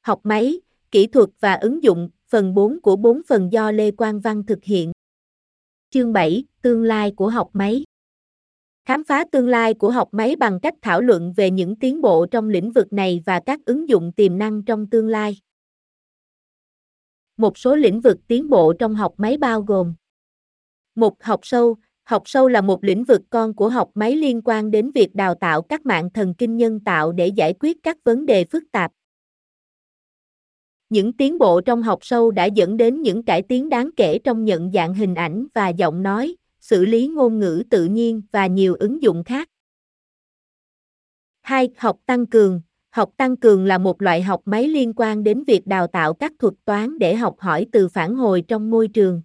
học máy, kỹ thuật và ứng dụng, phần 4 của 4 phần do Lê Quang Văn thực hiện. Chương 7, tương lai của học máy. Khám phá tương lai của học máy bằng cách thảo luận về những tiến bộ trong lĩnh vực này và các ứng dụng tiềm năng trong tương lai. Một số lĩnh vực tiến bộ trong học máy bao gồm một Học sâu Học sâu là một lĩnh vực con của học máy liên quan đến việc đào tạo các mạng thần kinh nhân tạo để giải quyết các vấn đề phức tạp. Những tiến bộ trong học sâu đã dẫn đến những cải tiến đáng kể trong nhận dạng hình ảnh và giọng nói, xử lý ngôn ngữ tự nhiên và nhiều ứng dụng khác. 2. Học tăng cường Học tăng cường là một loại học máy liên quan đến việc đào tạo các thuật toán để học hỏi từ phản hồi trong môi trường.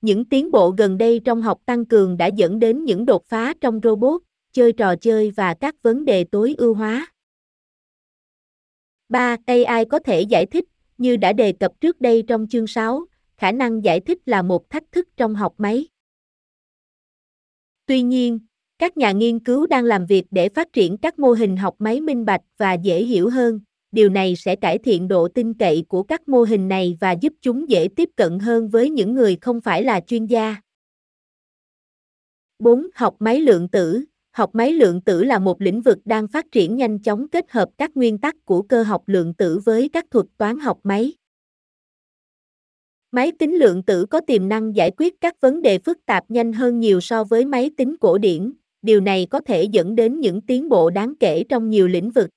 Những tiến bộ gần đây trong học tăng cường đã dẫn đến những đột phá trong robot, chơi trò chơi và các vấn đề tối ưu hóa. 3. AI có thể giải thích, như đã đề cập trước đây trong chương 6, khả năng giải thích là một thách thức trong học máy. Tuy nhiên, các nhà nghiên cứu đang làm việc để phát triển các mô hình học máy minh bạch và dễ hiểu hơn. Điều này sẽ cải thiện độ tin cậy của các mô hình này và giúp chúng dễ tiếp cận hơn với những người không phải là chuyên gia. 4. Học máy lượng tử Học máy lượng tử là một lĩnh vực đang phát triển nhanh chóng kết hợp các nguyên tắc của cơ học lượng tử với các thuật toán học máy. Máy tính lượng tử có tiềm năng giải quyết các vấn đề phức tạp nhanh hơn nhiều so với máy tính cổ điển, điều này có thể dẫn đến những tiến bộ đáng kể trong nhiều lĩnh vực.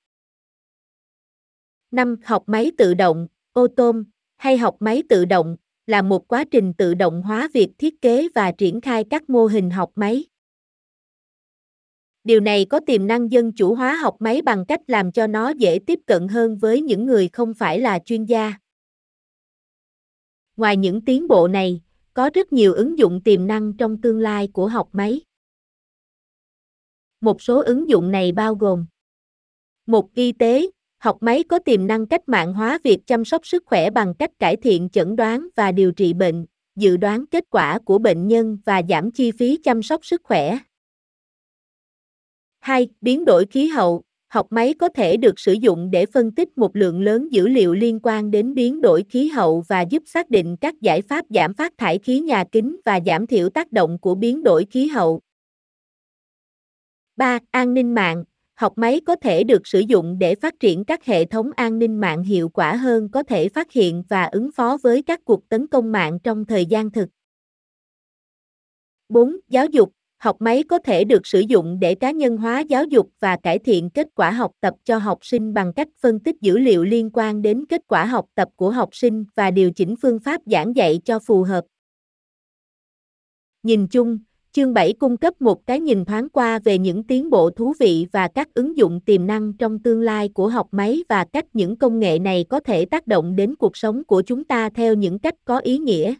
5. Học máy tự động, ô tôm, hay học máy tự động, là một quá trình tự động hóa việc thiết kế và triển khai các mô hình học máy. Điều này có tiềm năng dân chủ hóa học máy bằng cách làm cho nó dễ tiếp cận hơn với những người không phải là chuyên gia. Ngoài những tiến bộ này, có rất nhiều ứng dụng tiềm năng trong tương lai của học máy. Một số ứng dụng này bao gồm một Y tế, học máy có tiềm năng cách mạng hóa việc chăm sóc sức khỏe bằng cách cải thiện chẩn đoán và điều trị bệnh, dự đoán kết quả của bệnh nhân và giảm chi phí chăm sóc sức khỏe. 2. Biến đổi khí hậu. Học máy có thể được sử dụng để phân tích một lượng lớn dữ liệu liên quan đến biến đổi khí hậu và giúp xác định các giải pháp giảm phát thải khí nhà kính và giảm thiểu tác động của biến đổi khí hậu. 3. An ninh mạng. Học máy có thể được sử dụng để phát triển các hệ thống an ninh mạng hiệu quả hơn, có thể phát hiện và ứng phó với các cuộc tấn công mạng trong thời gian thực. 4. Giáo dục học máy có thể được sử dụng để cá nhân hóa giáo dục và cải thiện kết quả học tập cho học sinh bằng cách phân tích dữ liệu liên quan đến kết quả học tập của học sinh và điều chỉnh phương pháp giảng dạy cho phù hợp. Nhìn chung, chương 7 cung cấp một cái nhìn thoáng qua về những tiến bộ thú vị và các ứng dụng tiềm năng trong tương lai của học máy và cách những công nghệ này có thể tác động đến cuộc sống của chúng ta theo những cách có ý nghĩa.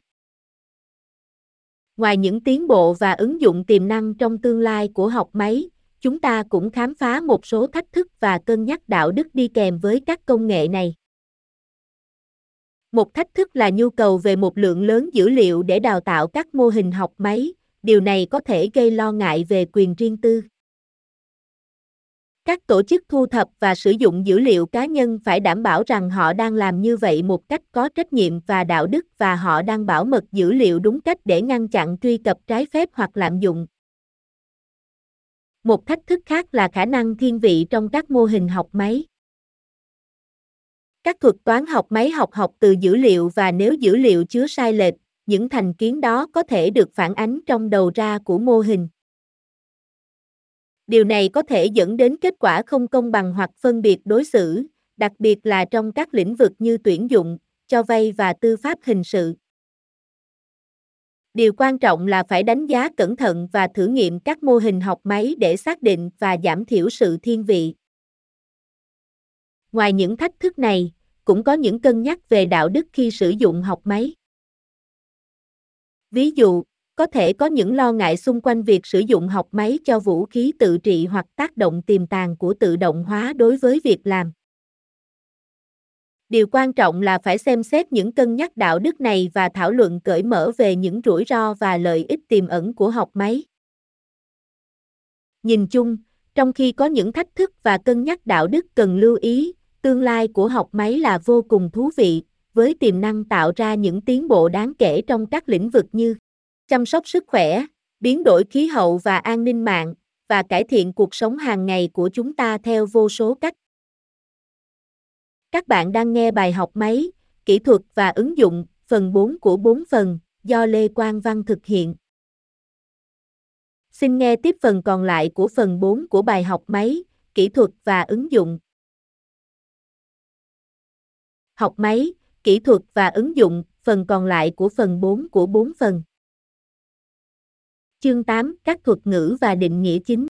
Ngoài những tiến bộ và ứng dụng tiềm năng trong tương lai của học máy, chúng ta cũng khám phá một số thách thức và cân nhắc đạo đức đi kèm với các công nghệ này. Một thách thức là nhu cầu về một lượng lớn dữ liệu để đào tạo các mô hình học máy, điều này có thể gây lo ngại về quyền riêng tư. Các tổ chức thu thập và sử dụng dữ liệu cá nhân phải đảm bảo rằng họ đang làm như vậy một cách có trách nhiệm và đạo đức và họ đang bảo mật dữ liệu đúng cách để ngăn chặn truy cập trái phép hoặc lạm dụng. Một thách thức khác là khả năng thiên vị trong các mô hình học máy. Các thuật toán học máy học học từ dữ liệu và nếu dữ liệu chứa sai lệch, những thành kiến đó có thể được phản ánh trong đầu ra của mô hình. Điều này có thể dẫn đến kết quả không công bằng hoặc phân biệt đối xử, đặc biệt là trong các lĩnh vực như tuyển dụng, cho vay và tư pháp hình sự. Điều quan trọng là phải đánh giá cẩn thận và thử nghiệm các mô hình học máy để xác định và giảm thiểu sự thiên vị. Ngoài những thách thức này, cũng có những cân nhắc về đạo đức khi sử dụng học máy. Ví dụ, có thể có những lo ngại xung quanh việc sử dụng học máy cho vũ khí tự trị hoặc tác động tiềm tàng của tự động hóa đối với việc làm. Điều quan trọng là phải xem xét những cân nhắc đạo đức này và thảo luận cởi mở về những rủi ro và lợi ích tiềm ẩn của học máy. Nhìn chung, trong khi có những thách thức và cân nhắc đạo đức cần lưu ý, Tương lai của học máy là vô cùng thú vị, với tiềm năng tạo ra những tiến bộ đáng kể trong các lĩnh vực như chăm sóc sức khỏe, biến đổi khí hậu và an ninh mạng, và cải thiện cuộc sống hàng ngày của chúng ta theo vô số cách. Các bạn đang nghe bài học máy, kỹ thuật và ứng dụng, phần 4 của 4 phần, do Lê Quang Văn thực hiện. Xin nghe tiếp phần còn lại của phần 4 của bài học máy, kỹ thuật và ứng dụng. Học máy, kỹ thuật và ứng dụng, phần còn lại của phần 4 của 4 phần. Chương 8, các thuật ngữ và định nghĩa chính.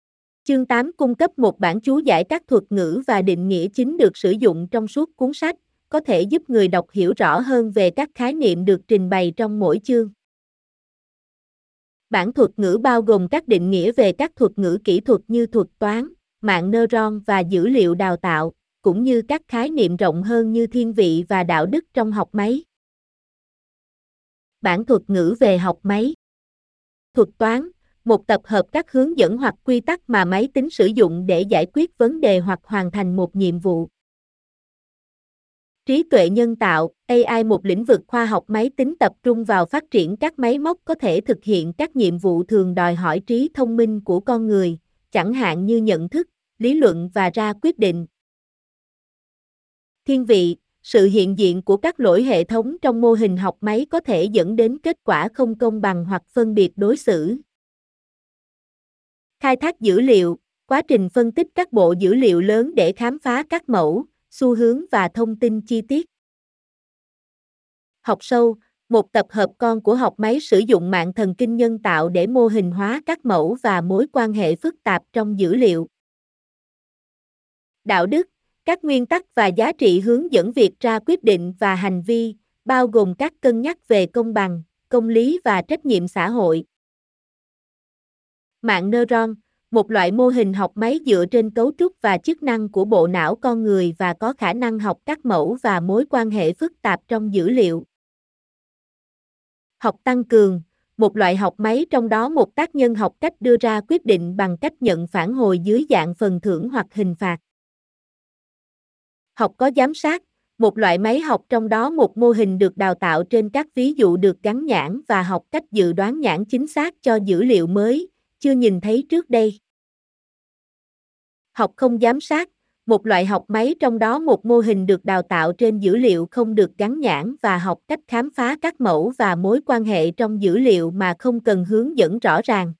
Chương 8 cung cấp một bản chú giải các thuật ngữ và định nghĩa chính được sử dụng trong suốt cuốn sách, có thể giúp người đọc hiểu rõ hơn về các khái niệm được trình bày trong mỗi chương. Bản thuật ngữ bao gồm các định nghĩa về các thuật ngữ kỹ thuật như thuật toán, mạng neuron và dữ liệu đào tạo, cũng như các khái niệm rộng hơn như thiên vị và đạo đức trong học máy. Bản thuật ngữ về học máy Thuật toán, một tập hợp các hướng dẫn hoặc quy tắc mà máy tính sử dụng để giải quyết vấn đề hoặc hoàn thành một nhiệm vụ. Trí tuệ nhân tạo, AI một lĩnh vực khoa học máy tính tập trung vào phát triển các máy móc có thể thực hiện các nhiệm vụ thường đòi hỏi trí thông minh của con người, chẳng hạn như nhận thức, lý luận và ra quyết định. Thiên vị, sự hiện diện của các lỗi hệ thống trong mô hình học máy có thể dẫn đến kết quả không công bằng hoặc phân biệt đối xử. Khai thác dữ liệu, quá trình phân tích các bộ dữ liệu lớn để khám phá các mẫu, xu hướng và thông tin chi tiết. Học sâu, một tập hợp con của học máy sử dụng mạng thần kinh nhân tạo để mô hình hóa các mẫu và mối quan hệ phức tạp trong dữ liệu. Đạo đức, các nguyên tắc và giá trị hướng dẫn việc ra quyết định và hành vi, bao gồm các cân nhắc về công bằng, công lý và trách nhiệm xã hội. Mạng neuron, một loại mô hình học máy dựa trên cấu trúc và chức năng của bộ não con người và có khả năng học các mẫu và mối quan hệ phức tạp trong dữ liệu. Học tăng cường, một loại học máy trong đó một tác nhân học cách đưa ra quyết định bằng cách nhận phản hồi dưới dạng phần thưởng hoặc hình phạt. Học có giám sát, một loại máy học trong đó một mô hình được đào tạo trên các ví dụ được gắn nhãn và học cách dự đoán nhãn chính xác cho dữ liệu mới, chưa nhìn thấy trước đây. Học không giám sát, một loại học máy trong đó một mô hình được đào tạo trên dữ liệu không được gắn nhãn và học cách khám phá các mẫu và mối quan hệ trong dữ liệu mà không cần hướng dẫn rõ ràng.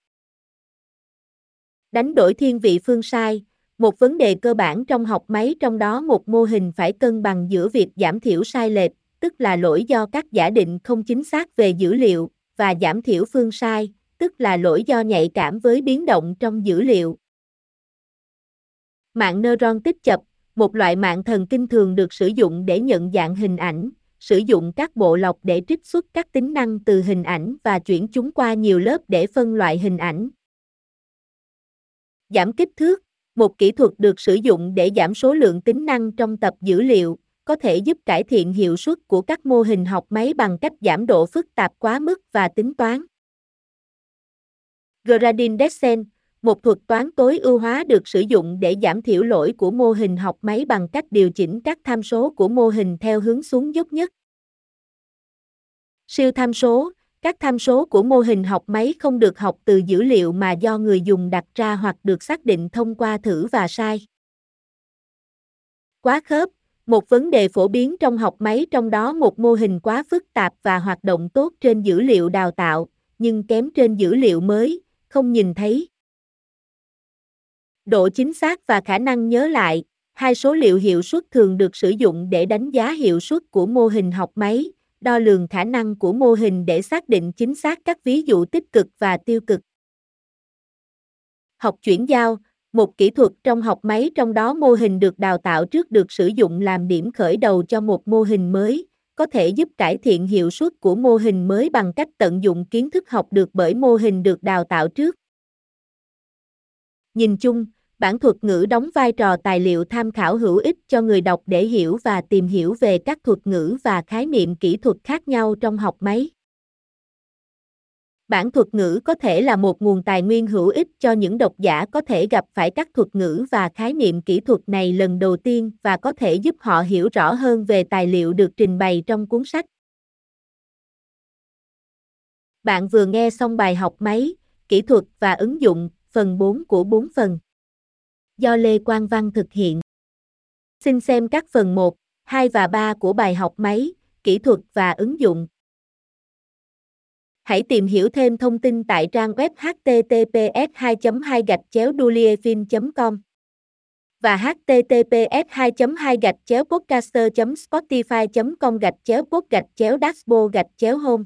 Đánh đổi thiên vị phương sai, một vấn đề cơ bản trong học máy trong đó một mô hình phải cân bằng giữa việc giảm thiểu sai lệch, tức là lỗi do các giả định không chính xác về dữ liệu, và giảm thiểu phương sai, tức là lỗi do nhạy cảm với biến động trong dữ liệu. Mạng neuron tích chập, một loại mạng thần kinh thường được sử dụng để nhận dạng hình ảnh, sử dụng các bộ lọc để trích xuất các tính năng từ hình ảnh và chuyển chúng qua nhiều lớp để phân loại hình ảnh. Giảm kích thước, một kỹ thuật được sử dụng để giảm số lượng tính năng trong tập dữ liệu, có thể giúp cải thiện hiệu suất của các mô hình học máy bằng cách giảm độ phức tạp quá mức và tính toán. Gradient Descent, một thuật toán tối ưu hóa được sử dụng để giảm thiểu lỗi của mô hình học máy bằng cách điều chỉnh các tham số của mô hình theo hướng xuống dốc nhất. Siêu tham số, các tham số của mô hình học máy không được học từ dữ liệu mà do người dùng đặt ra hoặc được xác định thông qua thử và sai. Quá khớp, một vấn đề phổ biến trong học máy trong đó một mô hình quá phức tạp và hoạt động tốt trên dữ liệu đào tạo, nhưng kém trên dữ liệu mới, không nhìn thấy. Độ chính xác và khả năng nhớ lại, hai số liệu hiệu suất thường được sử dụng để đánh giá hiệu suất của mô hình học máy, đo lường khả năng của mô hình để xác định chính xác các ví dụ tích cực và tiêu cực. Học chuyển giao, một kỹ thuật trong học máy trong đó mô hình được đào tạo trước được sử dụng làm điểm khởi đầu cho một mô hình mới, có thể giúp cải thiện hiệu suất của mô hình mới bằng cách tận dụng kiến thức học được bởi mô hình được đào tạo trước. Nhìn chung, bản thuật ngữ đóng vai trò tài liệu tham khảo hữu ích cho người đọc để hiểu và tìm hiểu về các thuật ngữ và khái niệm kỹ thuật khác nhau trong học máy. Bản thuật ngữ có thể là một nguồn tài nguyên hữu ích cho những độc giả có thể gặp phải các thuật ngữ và khái niệm kỹ thuật này lần đầu tiên và có thể giúp họ hiểu rõ hơn về tài liệu được trình bày trong cuốn sách. Bạn vừa nghe xong bài học máy, kỹ thuật và ứng dụng, phần 4 của 4 phần. Do Lê Quang Văn thực hiện. Xin xem các phần 1, 2 và 3 của bài học máy, kỹ thuật và ứng dụng. Hãy tìm hiểu thêm thông tin tại trang web https 2 2 gạch chéo com và https 2 2 gạch chéo podcaster spotify com gạch chéo pod gạch chéo dashboard gạch chéo home